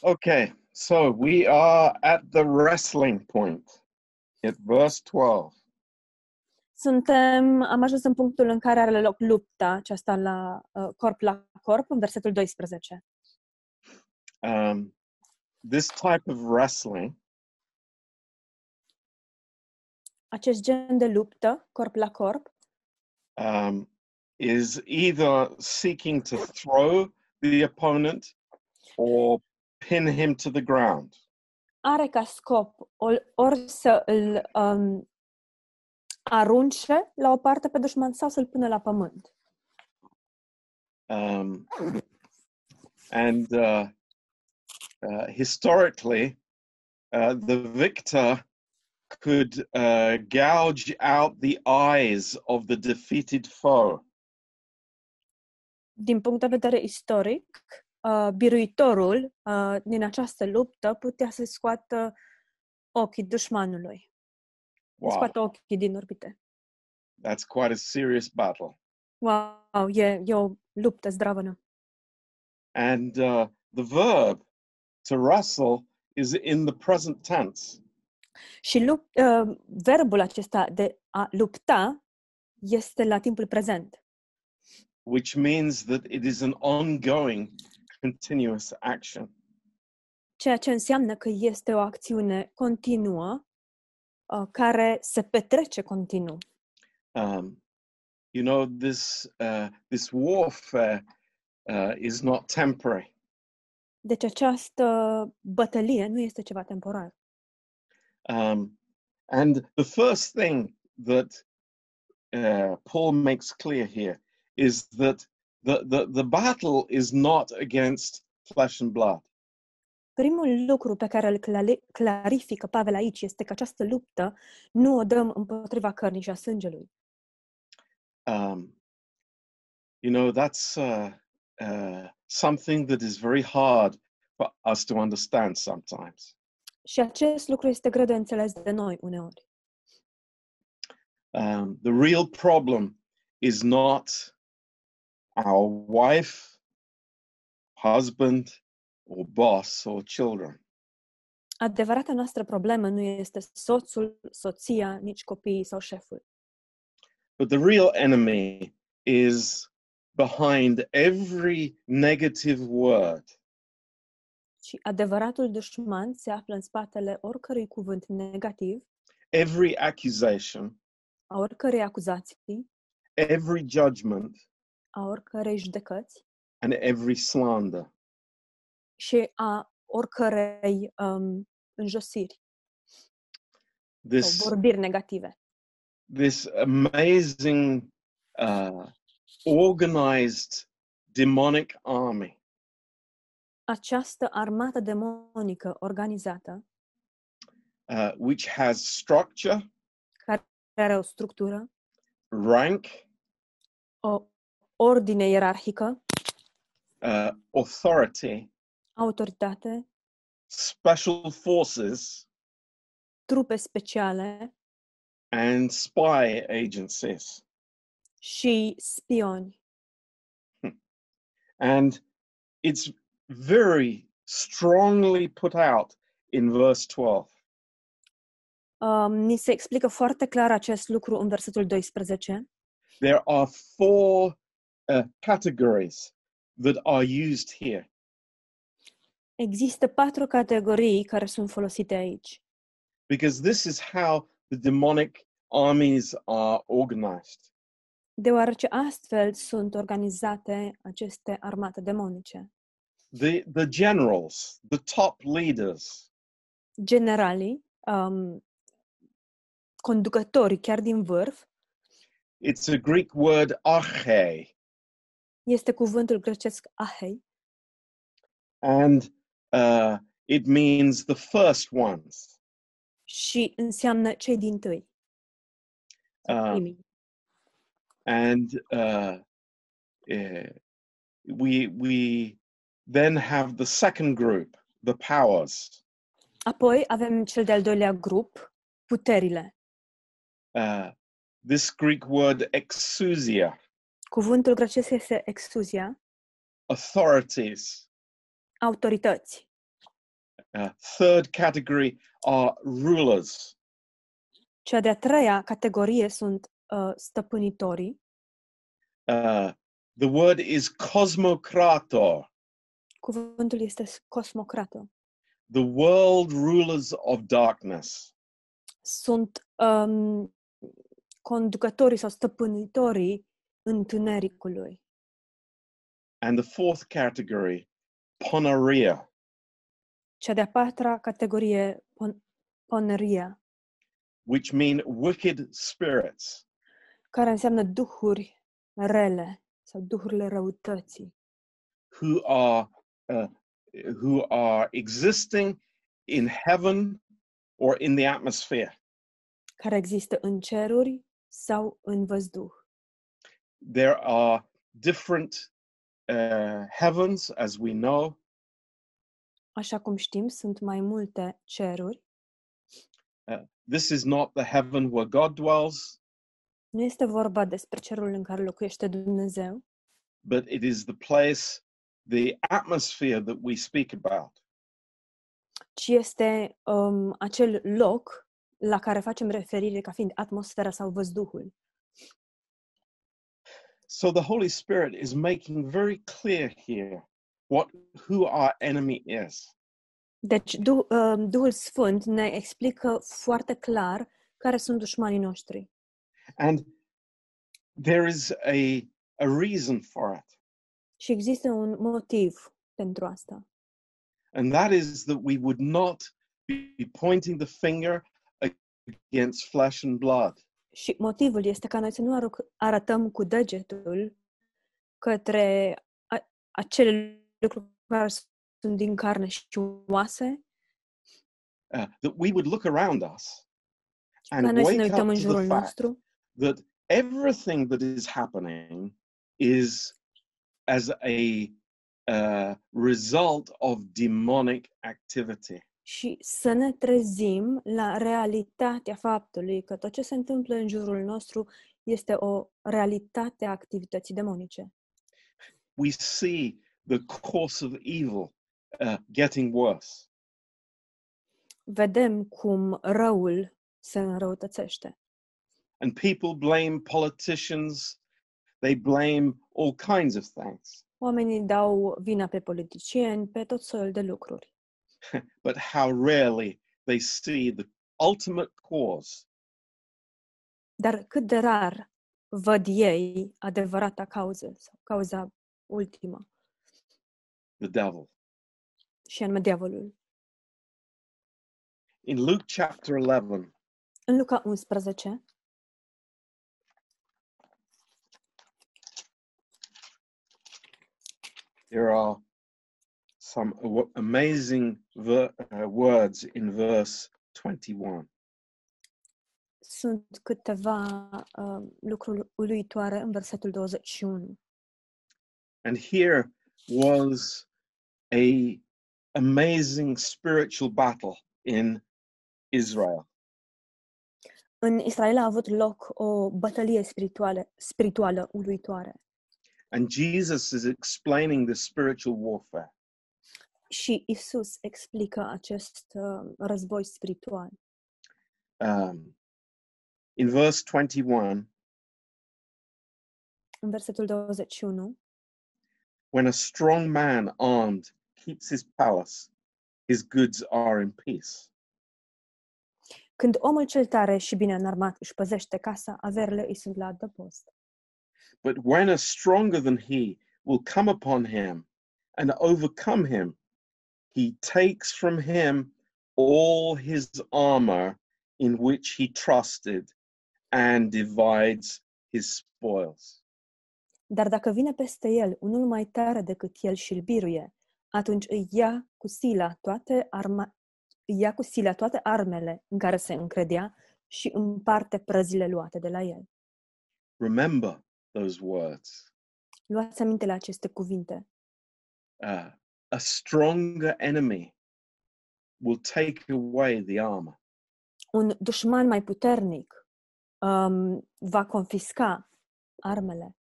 Okay, so we are at the wrestling point at verse 12. Suntem, am ajuns în punctul în care are loc lupta aceasta la uh, corp la corp, în versetul 12. Um, this type of wrestling Acest gen de luptă, corp la corp, um, is either seeking to throw the opponent or pin him to the ground. are ca scop ori, să îl um, arunce la o parte pe dușman sau să-l pună la pământ. Um, and uh, uh, historically, uh, the victor could uh, gouge out the eyes of the defeated foe. Din punct de vedere istoric, uh, biruitorul uh, din această luptă putea să scoată ochii dușmanului, să Wow, scoată ochii din orbite. that's quite a serious battle. Wow, e, e o luptă zdravănă. And uh, the verb to wrestle is in the present tense. Și lup, uh, verbul acesta de a lupta este la timpul prezent, which means that it is an ongoing, continuous action. ceea ce înseamnă că este o acțiune continuă uh, care se petrece continuu. Um, you know, this uh, this warfare uh, is not temporary. Deci această bătălie nu este ceva temporar. Um, and the first thing that uh, Paul makes clear here is that the, the, the battle is not against flesh and blood. Primul lucru pe care îl clarifică Pavel aici este că această luptă nu o dăm împotriva cărnii și a sângelui. Um, you know, that's uh, uh, something that is very hard for us to understand sometimes. Și acest lucru este greu de înțeles de noi uneori. Um, the real problem is not our wife, husband, or boss, or children. Adevărata noastră problemă nu este soțul, soția, nici copiii sau șeful, But the real enemy is behind every negative word, ci adevăratul dușman se află în spatele oricărui cuvânt negativ, every accusation, a oricărei acuzații, every judgment, a oricărei judecăți. And every slander. și a oricărei um, înjosiri. Sau This, vorbiri negative. this amazing, uh, organized demonic army. Această armată demonică organizată, uh, which has structure, care are o structură, rank, o ordine ierarhică, uh, authority, autoritate, special forces, trupe speciale and spy agencies. și spioni. And it's very strongly put out in verse 12. Um, ni se explică foarte clar acest lucru în versetul 12. There are four uh, categories that are used here. Există patru categorii care sunt folosite aici, because this is how the demonic armies are organized. deoarece astfel sunt organizate aceste armate demonice. The, the generals, the top leaders, Generalii, um, conducătorii chiar din vârf, it's a Greek word arche, este cuvântul grecesc ahei, and uh, it means the first ones. și înseamnă cei din tâi, Uh, and uh, eh, we, we then have the second group, the powers. Apoi avem cel de-al doilea grup, puterile. Uh, this Greek word exousia, Cuvântul grecesc este exuzia, authorities, autorități, Uh, third category are rulers. Cea de-a treia categorie sunt uh, stăpânitorii. Uh, the word is cosmocrator, Cuvântul este cosmocrată. the world rulers of darkness. Sunt um, conducătorii sau stăpânitorii întunericului. And the fourth category, poneria, Cea de-a patra categorie, pon- poneria, which mean wicked spirits. care înseamnă duhuri rele sau duhurile răutății, who are uh, who are existing in heaven or in the atmosphere. care există în ceruri sau în văzduh. There are different uh, heavens, as we know, Așa cum știm, sunt mai multe ceruri. this is not the heaven where God dwells, Nu este vorba despre cerul în care locuiește Dumnezeu, but it is the place, the atmosphere that we speak about. ci este um, acel loc la care facem referire ca fiind atmosfera sau văzduhul. So the Holy Spirit is making very clear here what who our enemy is. Deci du- um, Duhul Sfânt ne explică foarte clar care sunt dușmanii noștri. And there is a, a reason for it. Și există un motiv pentru asta. And that is that we would not be pointing the finger against flesh and blood, Și motivul este ca noi să nu aruc- arătăm cu degetul către a- acele lucruri care sunt din carne și oase, uh, that we would look around us ca and noi să ne wake uităm up în to the jurul fact nostru that everything that is happening is as a uh, result of demonic activity. Și să ne trezim la realitatea faptului că tot ce se întâmplă în jurul nostru este o realitate a activității demonice. We see the course of evil uh, getting worse. Vedem cum răul se înrăutățește. And people blame politicians, they blame all kinds of things. Oamenii dau vina pe politicieni, pe tot soiul de lucruri. but how rarely they see the ultimate cause, Dar cât de rar văd ei adevărata cauză, sau cauza ultimă, the devil. și anume diavolul. In Luke chapter 11, În Luca 11, there are some amazing ver- uh, words in verse 21. sunt câteva uh, lucruri uluitoare în versetul 21. And here was a amazing spiritual battle in Israel. În Israel a avut loc o bătălie spirituală, spirituală uluitoare. And Jesus is explaining the spiritual warfare. Și Isus explică acest uh, război spiritual. Um, in verse 21, În versetul 21, when a strong man armed keeps his palace, his goods are in peace. când omul cel tare și bine înarmat își păzește casa, averile îi sunt la adăpost. But when a stronger than he will come upon him and overcome him, he takes from him all his armor in which he trusted and divides his spoils. Dar dacă vine peste el unul mai tare decât el și îl biruie, atunci îi ia cu sila toate, arma, ia cu sila toate armele în care se încredea și împarte prăzile luate de la el. Remember those words. Luați aminte la aceste cuvinte. Uh, a stronger enemy will take away the armor. Un dușman mai puternic um, va confisca armele.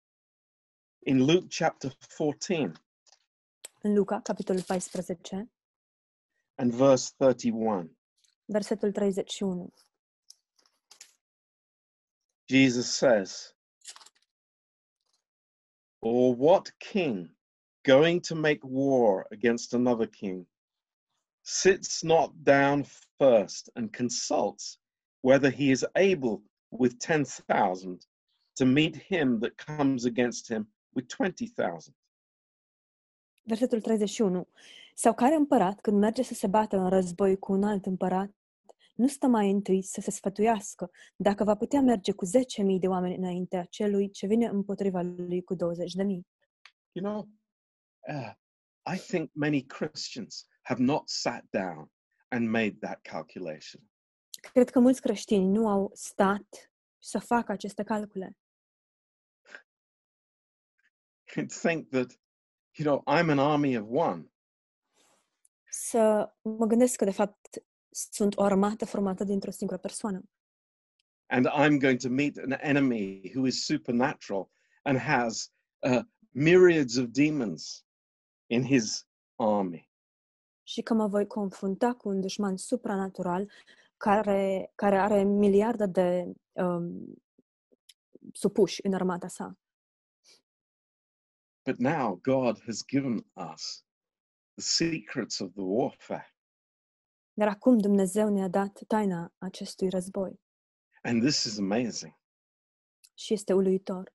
In Luke chapter 14, În Luca, capitolul 14, and verse 31. Versetul 31. Jesus says, Or what king going to make war against another king sits not down first and consults whether he is able with 10,000 to meet him that comes against him with 20,000? Versetul 31. Sau care împărat, când merge să se bată în război cu un alt împărat, nu stă mai întâi să se sfătuiască dacă va putea merge cu 10.000 de oameni înaintea celui ce vine împotriva lui cu 20.000. You know, uh, I think many Christians have not sat down and made that calculation. Cred că mulți creștini nu au stat să facă aceste calcule. And think that, you know, I'm an army of one. Să mă gândesc că, de fapt, sunt o armată formată dintr-o singură persoană. and I'm going to meet an enemy who is supernatural and has uh, myriads of demons in his army. Și că mă voi confrunta cu un dușman supranatural care, care are miliarde de um, supuși în armata sa. But now God has given us the secrets of the warfare. Dar acum Dumnezeu ne-a dat taina acestui război And this is amazing. și este uluitor.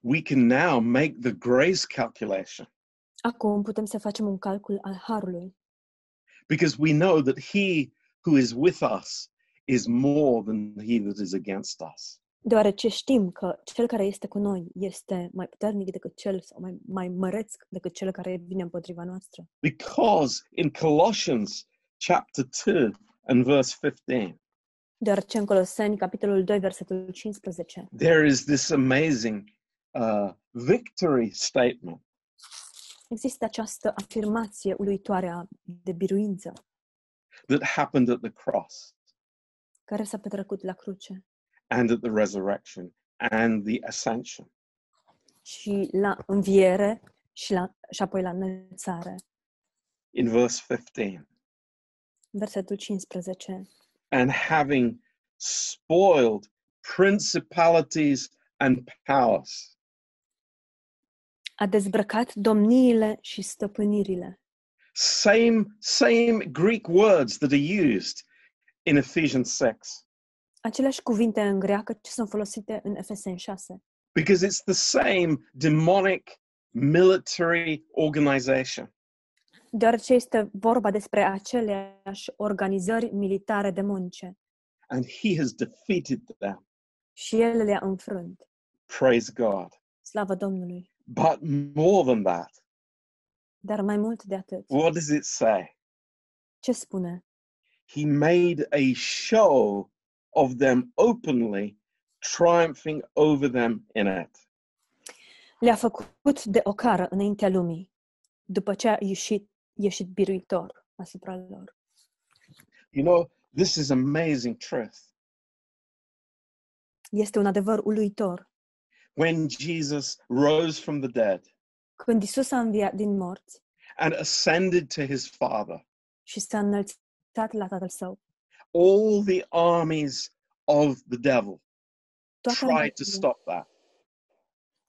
We can now make the grace calculation Acum putem să facem un calcul al harului, because we know that he who is with us is more than he that is against us. deoarece știm că cel care este cu noi este mai puternic decât cel sau mai, mai măreț decât cel care vine împotriva noastră. Because in Colossians chapter 2 and verse 15, Deoarece în Coloseni, capitolul 2, versetul 15, there is this amazing uh, victory statement. Există această afirmație uluitoare a- de biruință that happened at the cross care s-a petrecut la cruce and at the resurrection and the ascension. și la înviere și, la, și apoi la înălțare. In verse 15, Versetul 15. and having spoiled principalities and powers. A dezbrăcat domniile și stăpânirile. Same, same Greek words that are used in Ephesians 6, Aceleași cuvinte în greacă ce sunt folosite în Efeseni 6. because it's the same demonic military organization. Deoarece este vorba despre aceleași organizări militare demonice And he has defeated them. și el le-a înfrânt. Praise God. Slavă Domnului! But more than that, Dar mai mult de atât, what does it say? ce spune? he made a show of them openly, triumphing over them in it. Le-a făcut de ocară înaintea lumii, după ce a ieșit, ieșit biruitor asupra lor. You know, this is amazing truth. Este un adevăr uluitor. When Jesus rose from the dead Când Isus a înviat din morți and ascended to his Father, și s-a înălțat la Tatăl Său, all the armies of the devil toate tried to armatele, stop that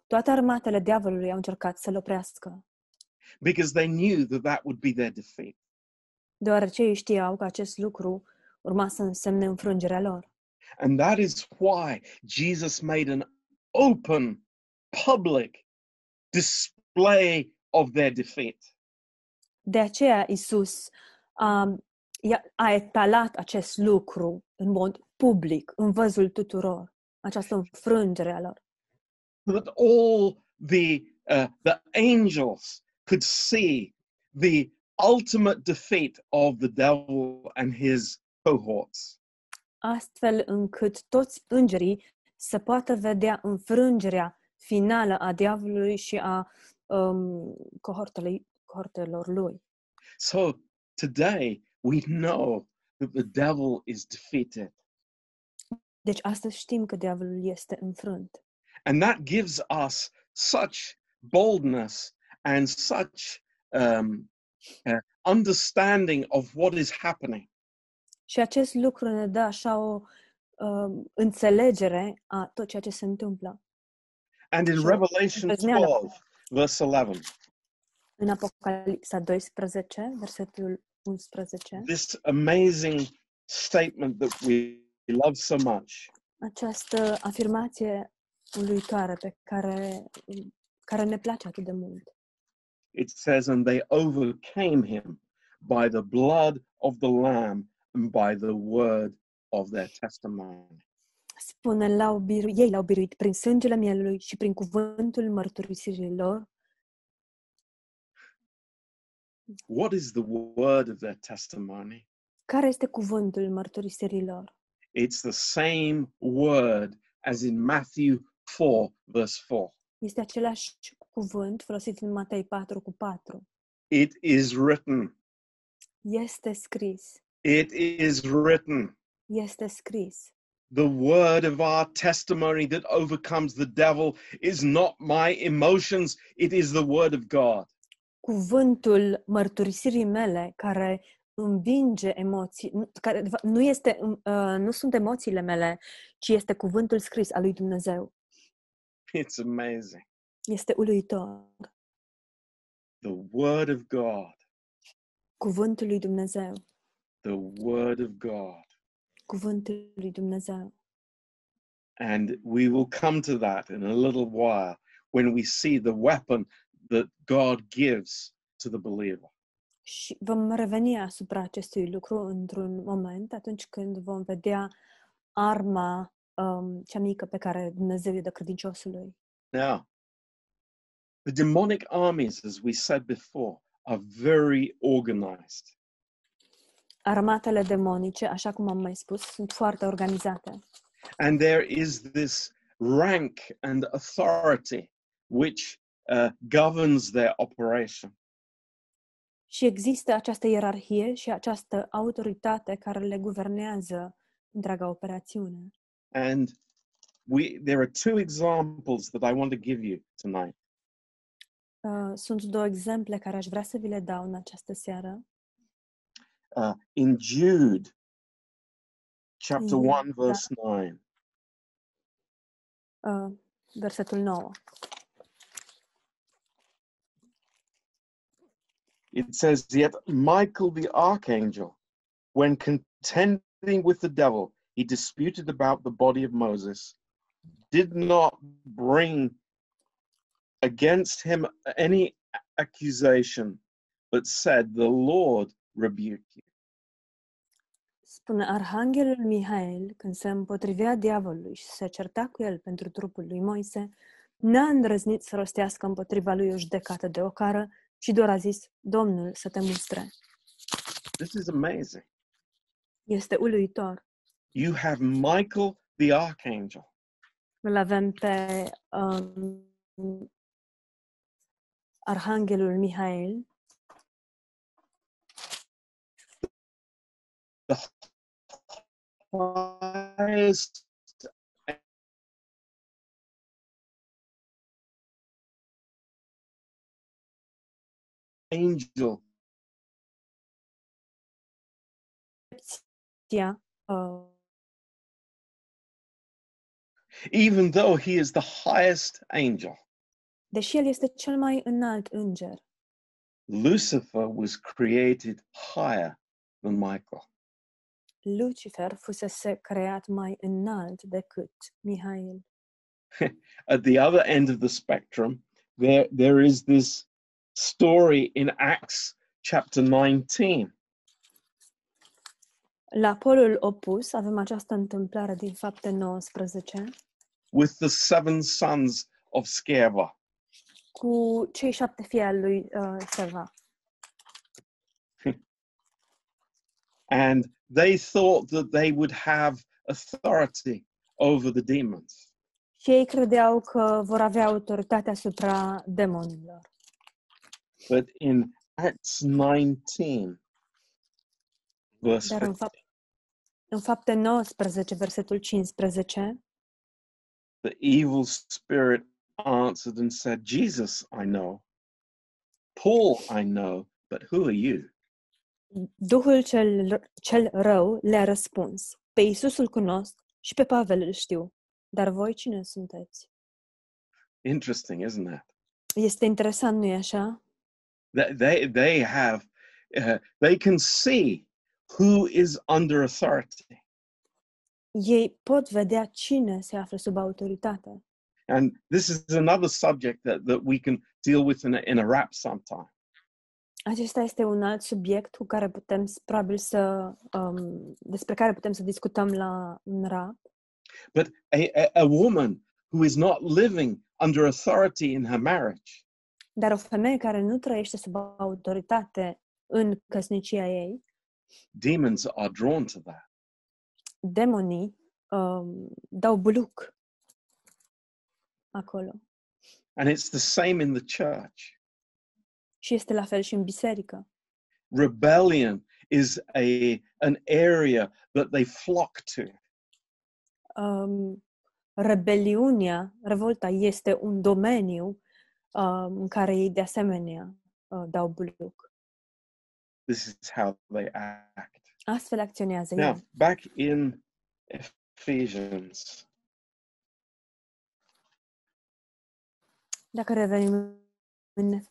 toate armatele diavolului au încercat să-l oprească, because they knew that that would be their defeat. deoarece ei știau că acest lucru urma să însemne înfrângerea lor. And that is why Jesus made an open, public display of their defeat. De aceea Isus i-a- a etalat acest lucru în mod public, în văzul tuturor, această înfrângere a lor. that all the uh, the angels could see the ultimate defeat of the devil and his cohorts. astfel încât toți îngerii să poată vedea înfrângerea finală a diavolului și a um, cohortelei, cohortelor lui. So today we know that the devil is defeated, Deci astăzi știm că diavolul este înfrânt. and that gives us such boldness and such um, uh, understanding of what is happening. Și acest lucru ne dă așa o uh, Um, înțelegere a tot ceea ce se întâmplă. And in Revelation 12, verse 11, În Apocalipsa 12, versetul 11, this amazing statement that we love so much această afirmație uluitoare pe care, care ne place atât de mult. it says, And they overcame him by the blood of the Lamb and by the word of their testimony. Spune, l-au biru- ei l-au biruit prin sângele mielului și prin cuvântul mărturisirii lor. What is the word of their testimony? Care este cuvântul mărturisirii lor? It's the same word as in Matthew 4, verse 4. Este același cuvânt folosit în Matei 4 cu 4. It is written. Este scris. It is written. Este scris. The word of our testimony that overcomes the devil is not my emotions, it is the word of God. Cuvântul mărturisirii mele care învinge emoții, nu- care de fapt, nu, este, uh, nu sunt emoțiile mele, ci este cuvântul scris al lui Dumnezeu. It's amazing. Este uluitor. The word of God, Cuvântul lui Dumnezeu. the word of God. Cuvântul lui Dumnezeu. And we will come to that in a little while when we see the weapon that God gives to the believer. Și vom reveni asupra acestui lucru într-un moment, atunci când vom vedea arma um, cea mică pe care Dumnezeu îi dă credinciosului. Now, the demonic armies, as we said before, are very organized. Armatele demonice, așa cum am mai spus, sunt foarte organizate. And there is this rank and authority which uh, governs their operation. Și există această ierarhie și această autoritate care le guvernează întreaga operațiune. And we, there are two examples that I want to give you tonight. Uh, sunt două exemple care aș vrea să vi le dau în această seară. Uh, in Jude, chapter In 1, Jude, verse 9. Uh, versetul 9. It says, Yet Michael the archangel, when contending with the devil, he disputed about the body of Moses, did not bring against him any accusation, but said, The Lord rebuke you. Spune Arhanghelul Mihail, când se împotrivea diavolului și se certa cu el pentru trupul lui Moise, n-a îndrăznit să rostească împotriva lui o judecată de ocară, ci doar a zis, Domnul să te mustre. This is amazing. Este uluitor. You have Michael the archangel, Îl avem pe um, Arhanghelul Mihail, highest angel. Tia, uh, even though he is the highest angel, deși el este cel mai înalt înger, Lucifer was created higher than Michael. Lucifer fusese creat mai înalt decât Mihail. At the other end of the spectrum, there, there is this story in Acts chapter 19 La polul opus avem această întâmplare din fapte 19 with the seven sons of Sceva. cu cei șapte fii al lui uh, Seva. And they thought that they would have authority over the demons. Și ei credeau că vor avea autoritate asupra demonilor. But in Acts 19, verse Dar în, fapt, în fapte 19, versetul 15, the evil spirit answered and said, Jesus, I know. Paul, I know, but who are you? Duhul cel, cel rău le-a răspuns, pe Iisus îl cunosc și pe Pavel îl știu, dar voi cine sunteți? Interesting, isn't it? Este interesant, nu-i așa? They, they, they have, uh, they can see who is under authority. Ei pot vedea cine se află sub autoritate. And this is another subject that, that we can deal with in a, in a rap sometime. Acesta este un alt subiect cu care putem s- probabil să um, despre care putem să discutăm la un rap. But a, a, a woman who is not living under authority in her marriage, Dar o femeie care nu trăiește sub autoritate în căsnicia ei, demons are drawn to that. demonii um, dau buluc acolo. And it's the same in the church. Și este la fel și în biserică. Rebellion is a, an area that they flock to. Um, rebeliunea, revolta, este un domeniu um, în care ei de asemenea uh, dau buluc. This is how they act. Astfel acționează Now, ei. back in Ephesians, Dacă revenim în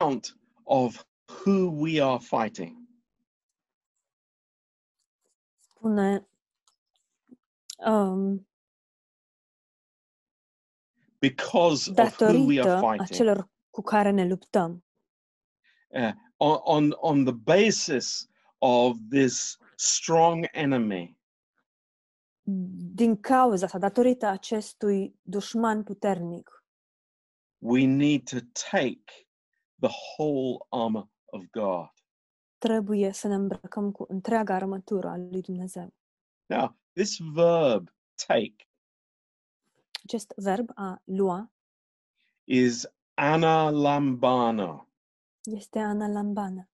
Count of who we are fighting. spune um, because of who we are fighting. acelor cu care ne uh, on, on on the basis of this strong enemy. Din cauza asta, datorită acestui dușman puternic, we need to take the whole armor of god. Trebuie să ne îmbrăcăm cu întreaga armătură a lui Dumnezeu. now this verb take Acest verb a lua is analambano este analambana.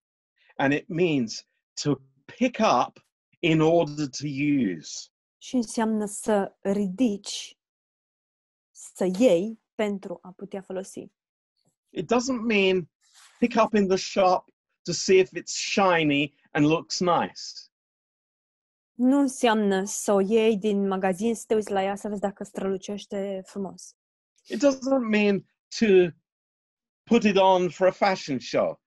And it means to pick up in order to use și înseamnă să ridici, să iei pentru a putea folosi. it doesn't mean pick up in the shop to see if it's shiny and looks nice Nu înseamnă să o iei din magazin, să te uiți la ea, să vezi dacă strălucește frumos. It doesn't mean to put it on for a fashion show.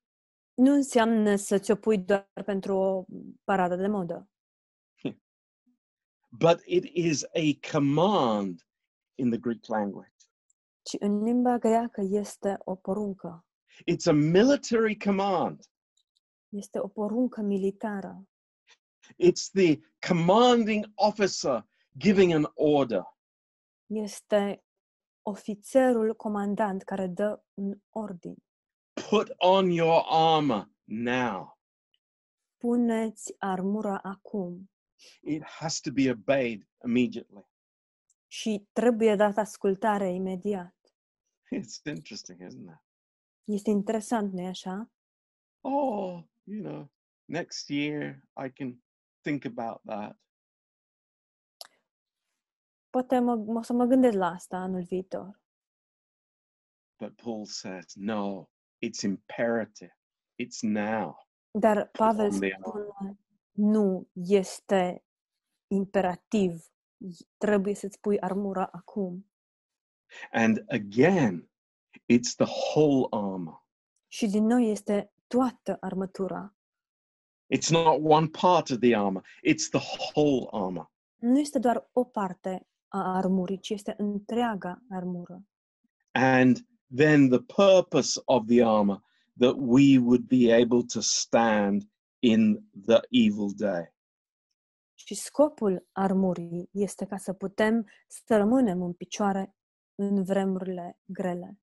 Nu înseamnă să ți-o pui doar pentru o paradă de modă, but it is a command in the Greek language. ci în limba greacă este o poruncă. It's a military command. Este o poruncă militară. It's the commanding officer giving an order. Este ofițerul comandant care dă un ordin. Put on your armor now. Puneți armura acum It has to be obeyed immediately. și trebuie dat ascultare imediat. It's interesting, isn't it? Este interesant, nu-i așa? Oh, you know, next year I can think about that. Poate mă, o să mă gândesc la asta anul viitor. But Paul says, no, it's imperative. It's now. Dar Pavel spune, nu este imperativ. Trebuie să-ți pui armura acum. And again, it's the whole armor. Și din nou este toată armătura. It's not one part of the armor, it's the whole armor. Nu este doar o parte a armurii, ci este întreaga armură. And then the purpose of the armor that we would be able to stand in the evil day. Și scopul armurii este ca să putem să rămânem în picioare în vremurile grele.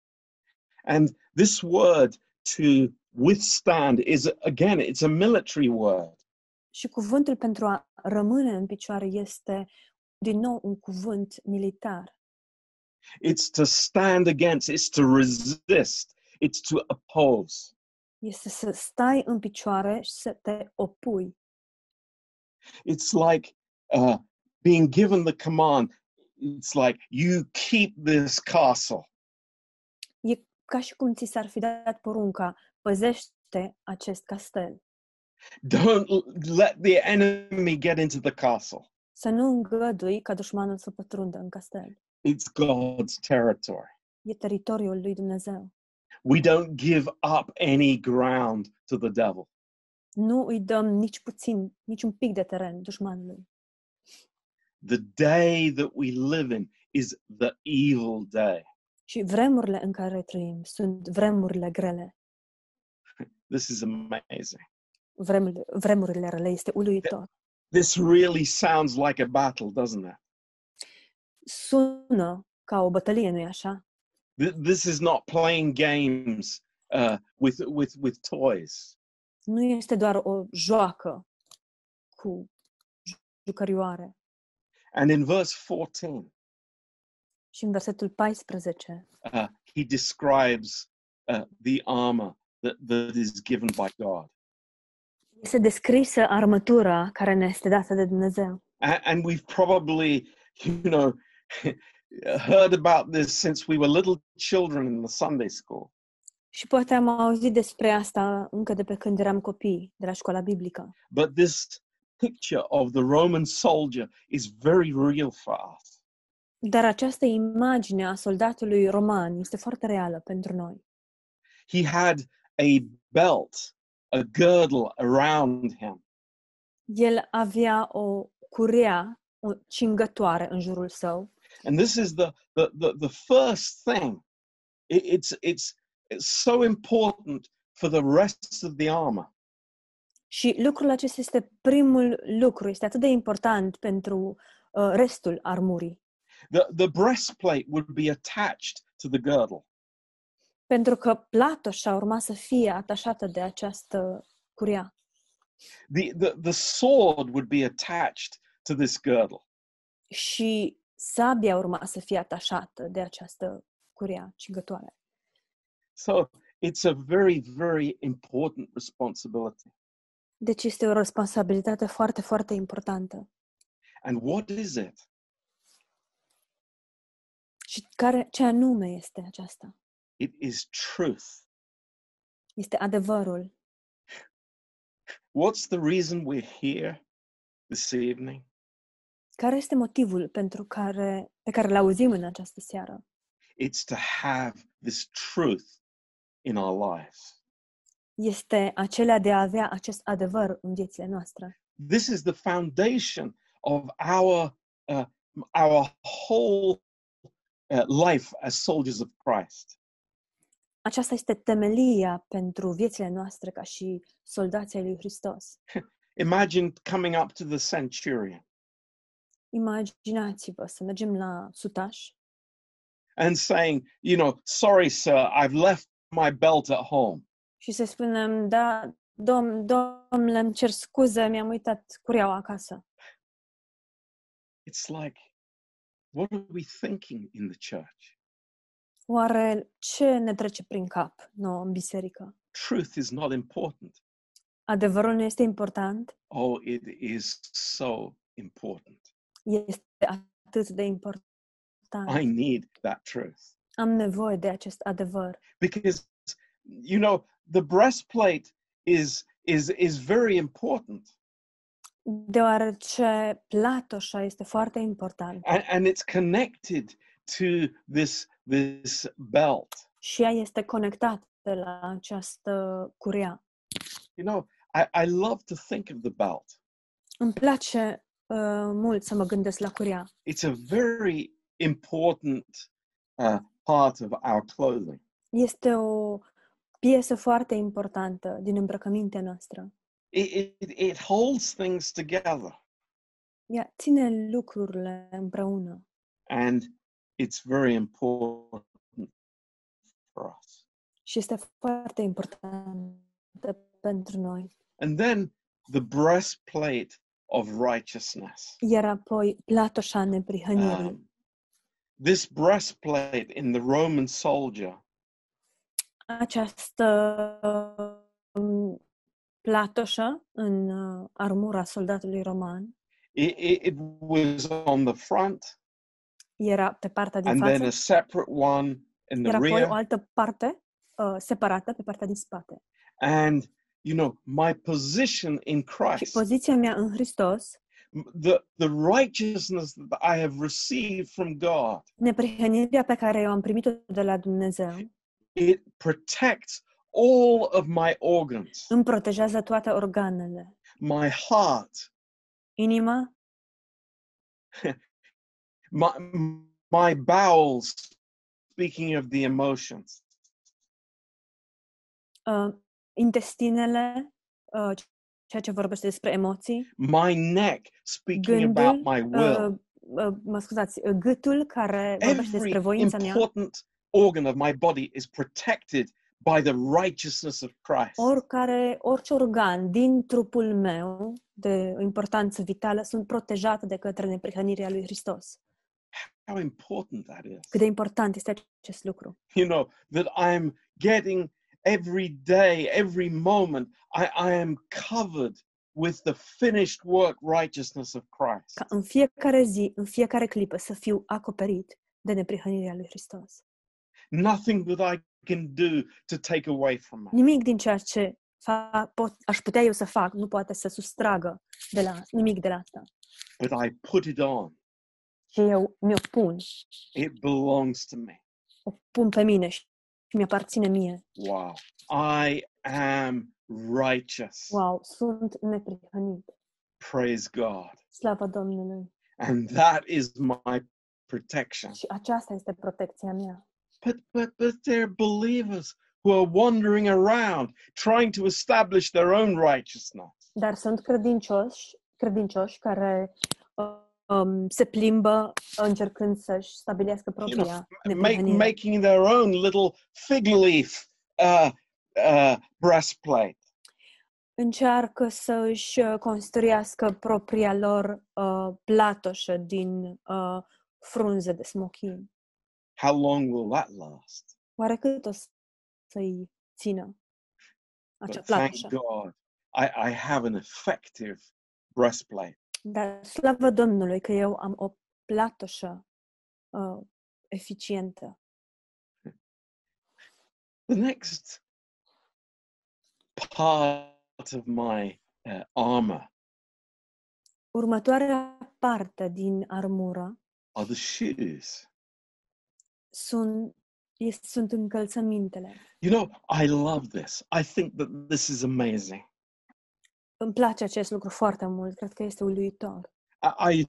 And this word to withstand is, again, it's a military word. Și cuvântul pentru a rămâne în picioare este din nou un cuvânt militar. It's to stand against, it's to resist, it's to oppose. Este să stai în picioare și să te opui. It's like uh, being given the command, it's like, you keep this castle. E ca și cum ți s-ar fi dat porunca, păzește acest castel. Don't let the enemy get into the castle. Să nu îngădui ca dușmanul să pătrundă în castel. It's God's territory. E teritoriul lui Dumnezeu. We don't give up any ground to the devil. Nu îi dăm nici puțin, nici un pic de teren dușmanului. The day that we live in is the evil day. Și vremurile în care trăim sunt vremurile grele. This is amazing. Vremurile, vremurile rele este uluitor. This really sounds like a battle, doesn't it? Sună ca o bătălie, nu-i așa? This is not playing games uh, with, with, with toys. Nu este doar o joacă cu jucărioare. And in verse 14, Și în versetul 14 uh, he describes uh, the armor that, that is given by God. este descrisă armătura care ne este dată de Dumnezeu. A- and we've probably, you know, heard about this since we were little children in the Sunday school. Și poate am auzit despre asta încă de pe când eram copii, de la școala biblică. But this picture of the Roman soldier is very real for us. Dar această imagine a soldatului roman este foarte reală pentru noi. He had a belt, a girdle around him, El avea o curea, o cingătoare în jurul său and this is the the the, the first thing. It- it's it's it's so important for the rest of the armor. și lucrul acesta este primul lucru, este atât de important pentru uh, restul armurii. The the breastplate would be attached to the girdle. Pentru că platoșa urma să fie atașată de această curea The, the the sword would be attached to this girdle. și sabia urma să fie atașată de această curea cingătoare. So it's a very, very important responsibility. Deci este o responsabilitate foarte, foarte importantă. And what is it? Și care, ce anume este aceasta? It is truth. Este adevărul. What's the reason we're here this evening? Care este motivul pentru care, pe care îl auzim în această seară? It's to have this truth in our lives. Este acela de a avea acest adevăr în viețile noastre. This is the foundation of our uh, our whole uh, life as soldiers of Christ. Aceasta este temelia pentru viețile noastre ca și soldații ai lui Hristos. Imagine coming up to the centurion Imaginați-vă să mergem la sutaș and saying, you know, sorry, sir, I've left my belt at home. și să spunem, da, dom, domnule, îmi cer scuze, mi-am uitat cureaua acasă. It's like, what are we thinking in the church? Oare ce ne trece prin cap nouă în biserică? Truth is not important. Adevărul nu este important? Oh, it is so important. Este atât de important. I need that truth Am nevoie de acest adevăr. because, you know, the breastplate is is is very important, Deoarece platoșa este foarte important and, and it's connected to this this belt. și ea este conectată la această curea. You know, I, I love to think of the belt. Îmi place uh, mult să mă gândesc la curea. It's a very important uh, part of our clothing. Este o piesă foarte importantă din îmbrăcămintea noastră. It, it, it holds things together, Ea ține lucrurile împreună and it's very important for us. și este foarte importantă pentru noi. And then the breastplate of righteousness. Iar apoi platoșa neprihănirii. Um, this breastplate in the Roman soldier Această um, platoșă în uh, armura soldatului roman It, it, it was on the front, Era pe partea din and then a separate one in the era apoi rear. o altă parte uh, separată pe partea din spate. And, you know, my position in Christ, poziția mea în Hristos, the, the righteousness that I have received from God, neprihănirea pe care eu am primit-o de la Dumnezeu, it protects all of my organs, îmi protejează toate organele. my heart, Inima, my, my bowels, speaking of the emotions, uh, intestinele, uh, ceea ce vorbește despre emoții, my neck, speaking about gândul, my will. uh, uh, mă scuzați, uh, gâtul care vorbește despre Every voința mea, important organ of my body is protected by the righteousness of Christ. oricare, orice organ din trupul meu de importanță vitală sunt protejate de către neprihănirea lui Hristos. How important that is. Cât de important este acest lucru. You know, that I'm getting every day, every moment, I, I am covered with the finished work righteousness of Christ. Ca în fiecare zi, în fiecare clipă să fiu acoperit de neprihănirea lui Hristos. Nothing that I can do to take away from it. Nimic din ceea ce fac, pot, aș putea eu să fac nu poate să sustragă de la nimic de la asta. But I put it on. Și eu mi-o pun, It belongs to me. o pun pe mine și mi aparține mie. Wow. I am righteous. Wow, sunt neprihănit. Praise God. Slavă Domnului! And that is my protection. Și aceasta este protecția mea. But but but they're believers who are wandering around trying to establish their own righteousness. Dar sunt credincioși, credincioși care uh, um, se plimbă încercând să-și stabilească propria Make, neprihănire. making their own little fig leaf uh, uh, breastplate. Încearcă să își uh, construiască propria lor uh, platoșă din uh, frunze de smochin. How long will that last? Oare cât o să- să-i țină acea But thank platoșă? God, I, I have an effective breastplate. Dar slavă Domnului că eu am o platoșă uh, eficientă. The next part of my uh, armor Următoarea parte din armură are the shoes. sunt, este, sunt încălțămintele. You know, I love this. I think that this is amazing. Îmi place acest lucru foarte mult, cred că este uluitor. I, I,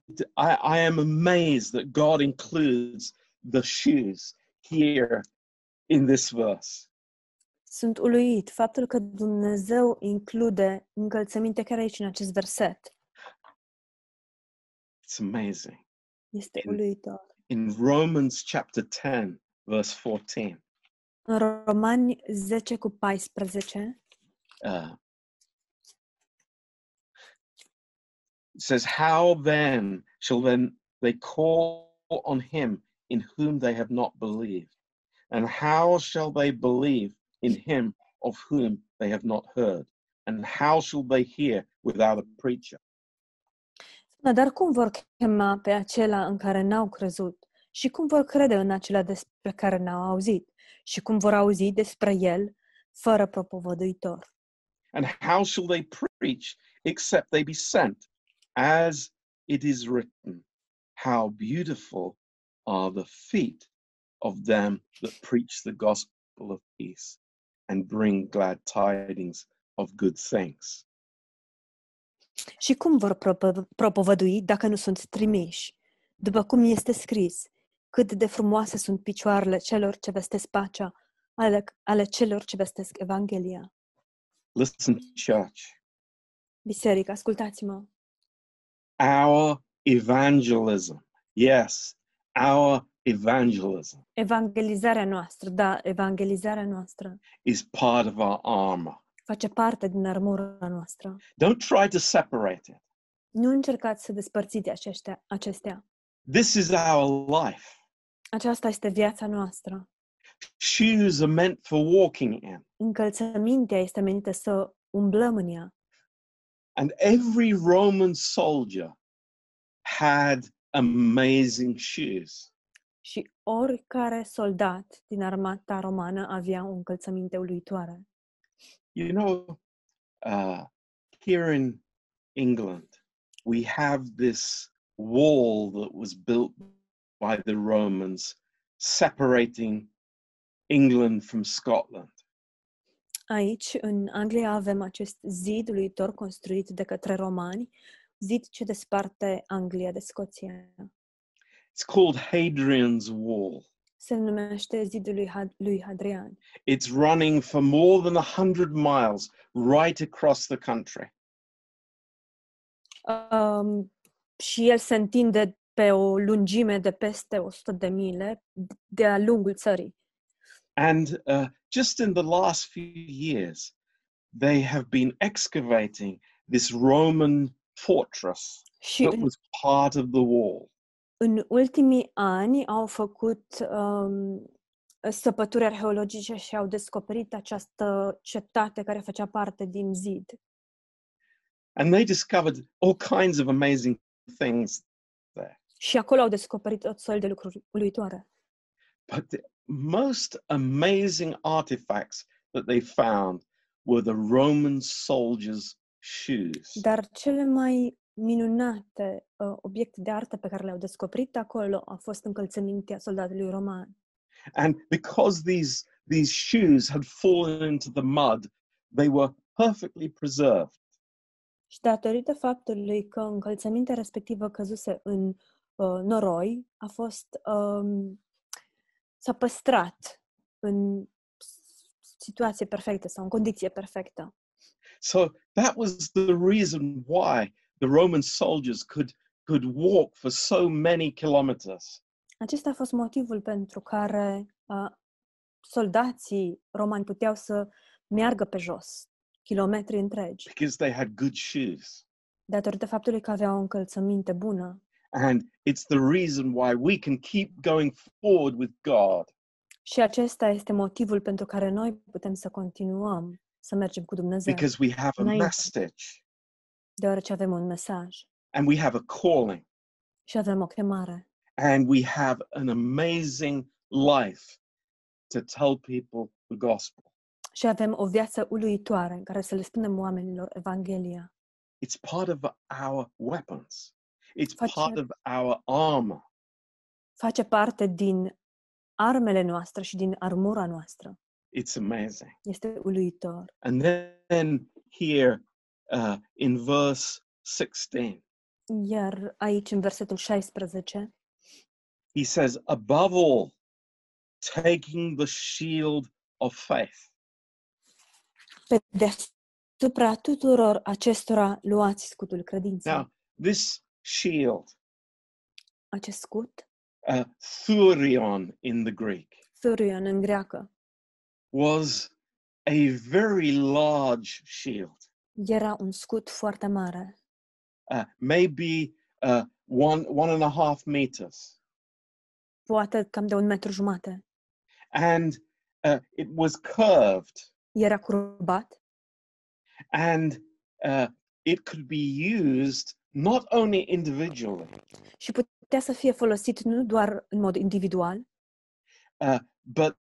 I am amazed that God includes the shoes here in this verse. Sunt uluit faptul că Dumnezeu include încălțăminte chiar aici în acest verset. It's amazing. Este In- uluitor. In Romans chapter 10, verse 14, În Romani 10 cu 14 uh, it says, How then shall then they call on him in whom they have not believed? And how shall they believe in him of whom they have not heard? And how shall they hear without a preacher? dar cum vor chema pe acela în care n-au crezut? Și cum vor crede în acela despre care n-au auzit? Și cum vor auzi despre el fără propovăduitor? And how shall they preach except they be sent? As it is written, How beautiful are the feet of them that preach the gospel of peace and bring glad tidings of good things. Și cum vor propovădui dacă nu sunt trimiși? După cum este scris, cât de frumoase sunt picioarele celor ce vestesc pacea, ale, ale celor ce vestesc Evanghelia. Listen, church, Biserică, ascultați-mă! Our evangelism, yes, our evangelism Evangelizarea noastră, da, evangelizarea noastră is part of our armor. face parte din armura noastră. Don't try to separate it. Nu încercați să despărțiți aceștia, acestea. This is our life. Aceasta este viața noastră. Shoes are meant for walking in. Încălțămintea este menită să umblăm în ea. And every Roman soldier had amazing shoes. Și oricare soldat din armata romană avea o încălțăminte uluitoare. You know, uh, here in England, we have this wall that was built by the Romans separating England from Scotland. Aici, în Anglia, avem acest zid uluitor construit de către romani, zid ce desparte Anglia de Scoția. It's called Hadrian's Wall. Se numește zidul lui, Had- lui Hadrian. It's running for more than 100 miles right across the country. Um, și el se întinde pe o lungime de peste 100 de mile de-a lungul țării. And uh, just in the last few years, they have been excavating this Roman fortress Și that în, was part of the wall. în ultimii ani au făcut um, săpături arheologice și au descoperit această cetate care făcea parte din zid. And they discovered all kinds of amazing things there. Și acolo au descoperit tot soiul de lucruri uluitoare. But the most amazing artifacts that they found were the Roman soldiers' shoes. Dar cele mai minunate uh, obiecte de artă pe care le-au descoperit acolo a fost încălțămintea soldatului roman. And because these, these shoes had fallen into the mud, they were perfectly preserved. Și datorită faptului că încălțămintea respectivă căzuse în uh, noroi, a fost um, s-a păstrat în s- situație perfectă sau în condiție perfectă. So that was the reason why the Roman soldiers could, could walk for so many kilometers. Acesta a fost motivul pentru care uh, soldații romani puteau să meargă pe jos, kilometri întregi, because they had good shoes. datorită faptului că aveau o încălțăminte bună. And it's the reason why we can keep going forward with God Și acesta este motivul pentru care noi putem să continuăm să mergem cu Dumnezeu, because we have a Înainte. message deoarece avem un mesaj and we have a calling și avem o chemare and we have an amazing life to tell people the gospel. și avem o viață uluitoare în care să le spunem oamenilor Evanghelia. It's part of our weapons. It's Face- part of our armor. Face parte din armele noastre și din armura noastră. It's amazing. Este uluitor. And then here uh, in verse 16, Iar aici, în versetul 16, he says, above all, taking the shield of faith. pe deasupra tuturor acestora luați scutul credinței. Now, this shield, Acest scut, uh, thurion in the Greek, thurion în greacă, was a very large shield, era un scut foarte mare, uh, maybe uh, one, one and a half meters. poate cam de un metru jumate. And uh, it was curved. Era curbat and uh, it could be used not only individually, și putea să fie folosit nu doar în mod individual, uh, but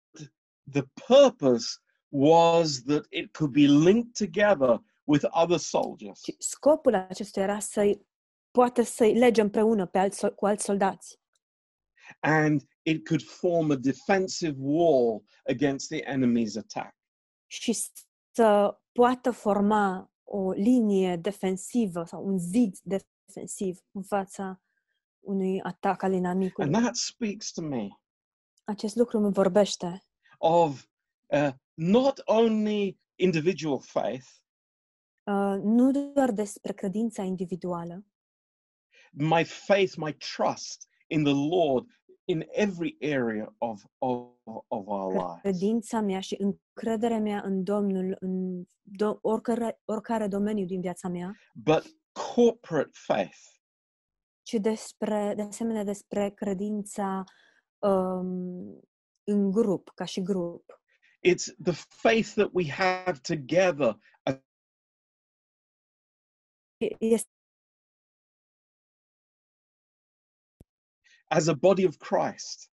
the purpose was that it could be linked together with other soldiers. ci scopul acestuia era să poată să-i lege împreună pe alți, cu alți soldați And it could form a defensive wall against the enemy's attack. și să poată forma o linie defensivă sau un zid defensiv în fața unui atac al And inamicului. that speaks to me. Acest lucru îmi vorbește. Of uh, not only individual faith, uh, nu doar despre credința individuală, my faith, my trust in the Lord in every area of, of, of our lives. credința mea și încrederea mea în Domnul în do- oricare, oricare domeniu din viața mea, But corporate faith, ci despre, de asemenea despre credința um, în grup, ca și grup. it's the faith that we have together Este as a body of Christ,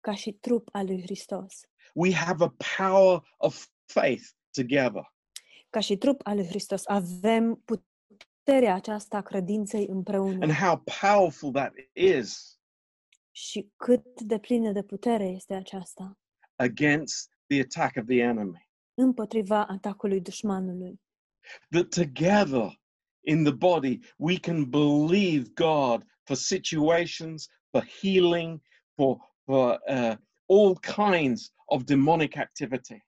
ca și trup al lui Hristos. we have a power of faith together. Ca și trup al lui Hristos avem puterea aceasta a credinței împreună. And how powerful that is Și cât de plină de putere este aceasta against the attack of the enemy. împotriva atacului dușmanului. That together in the body we can believe God for situations, for healing, for, for uh, all kinds of demonic activity.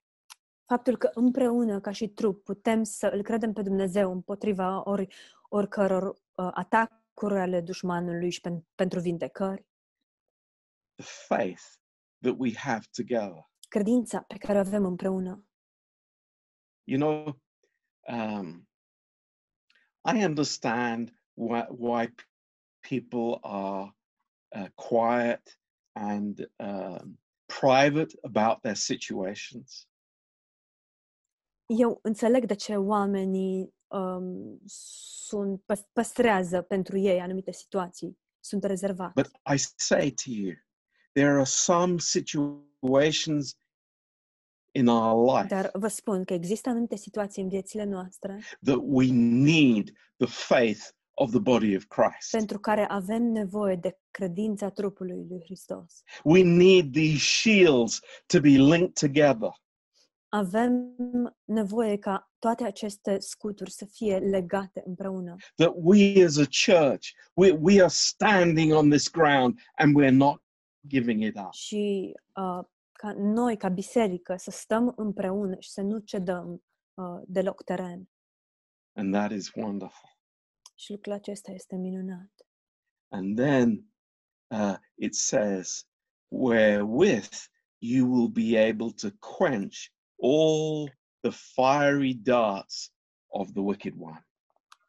Faptul că împreună, ca și trup, putem să îl credem pe Dumnezeu împotriva ori, oricăror uh, atacuri ale dușmanului și pen, pentru vindecări. The faith that we have together. Credința pe care o avem împreună. You know, um, I understand why, why people are uh, quiet and um, private about their situations. Eu înțeleg de ce oamenii um, sunt, păs- păstrează pentru ei anumite situații, sunt rezervați. But I say to you, there are some situations in our life Dar vă spun că există anumite situații în viețile noastre that we need the faith of the body of Christ. pentru care avem nevoie de credința trupului lui Hristos. We need these shields to be linked together. Avem nevoie ca toate aceste scuturi să fie legate împreună. That we as a church, we, we are standing on this ground and we're not giving it up. Și uh, ca noi, ca biserică, să stăm împreună și să nu cedăm uh, deloc teren. And that is wonderful. Și lucrul acesta este minunat. And then uh, it says, wherewith you will be able to quench all the fiery darts of the wicked one.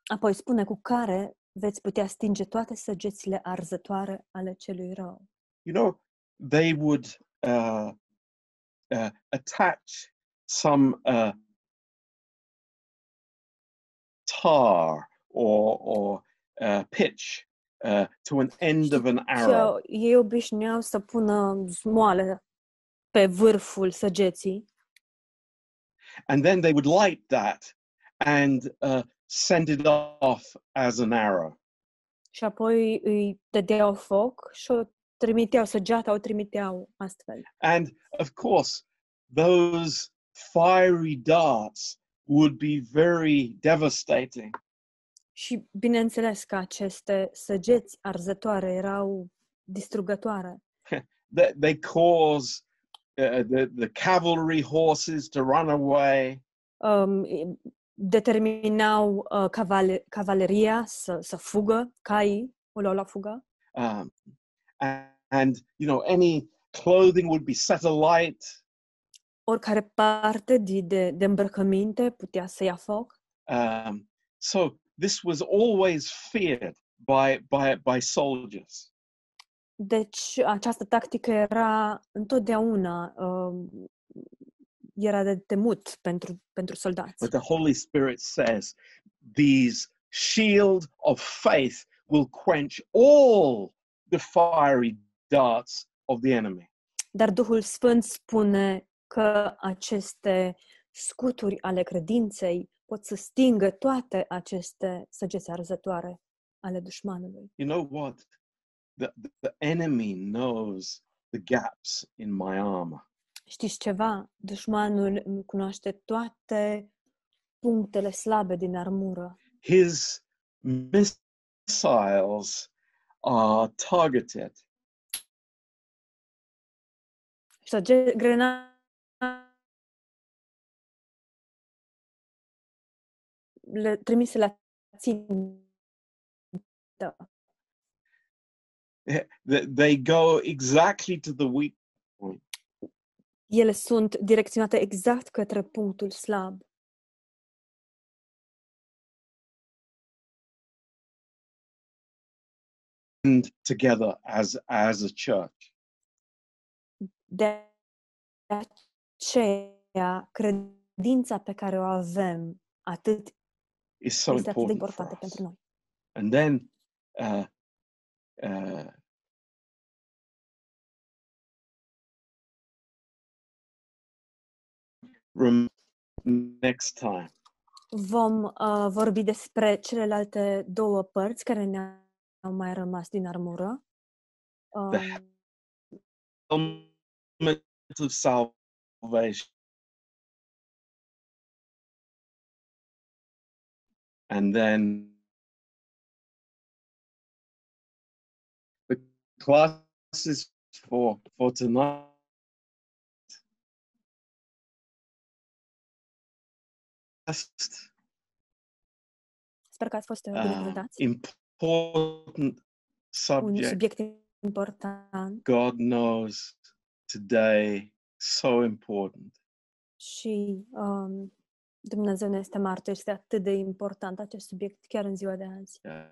Apoi spune cu care veți putea stinge toate săgețile arzătoare ale celui rău. You know, they would uh, uh, attach some uh, tar or, or uh, pitch uh, to an end of an arrow. Ei obișnuiau să pună smoală pe vârful săgeții and then they would light that and uh, send it off as an arrow. și apoi îi dădeau foc și o trimiteau, săgeata o trimiteau astfel. And of course, those fiery darts would be very devastating. Și bineînțeles că aceste săgeți arzătoare erau distrugătoare. They, they cause uh, the, the cavalry horses to run away. Um, i- determinau uh, cavale, cavaleria să, să fugă, caii o luau la fugă Um, and, and, you know, any clothing would be set alight. oricare parte de, de, de îmbrăcăminte putea să ia foc. Um, so this was always feared by, by, by soldiers. Deci această tactică era întotdeauna um, era de temut pentru, pentru soldați. But the Holy Spirit says these shield of faith will quench all the fiery darts of the enemy. Dar Duhul Sfânt spune că aceste scuturi ale credinței pot să stingă toate aceste săgeți arzătoare ale dușmanului. You know what? The, the enemy knows the gaps in my armor. Știți ceva? Dușmanul îmi cunoaște toate punctele slabe din armură. His missiles are targeted. Săge grenade le trimise la țintă. They- They go exactly to the weak point. Ele sunt direcționate exact către punctul slab. And together as as a church. De aceea, credința pe care o avem atât is so este important, important pentru noi. And then uh, uh, next time. Vom uh, vorbi despre celelalte două părți care ne-au mai rămas din armură. Um, the helmet of salvation. And then the classes for for tonight. Sper că ați fost uh, important Un subject. subiect important God knows today so important. și um, Dumnezeu ne este martor, este atât de important acest subiect chiar în ziua de azi. Yeah.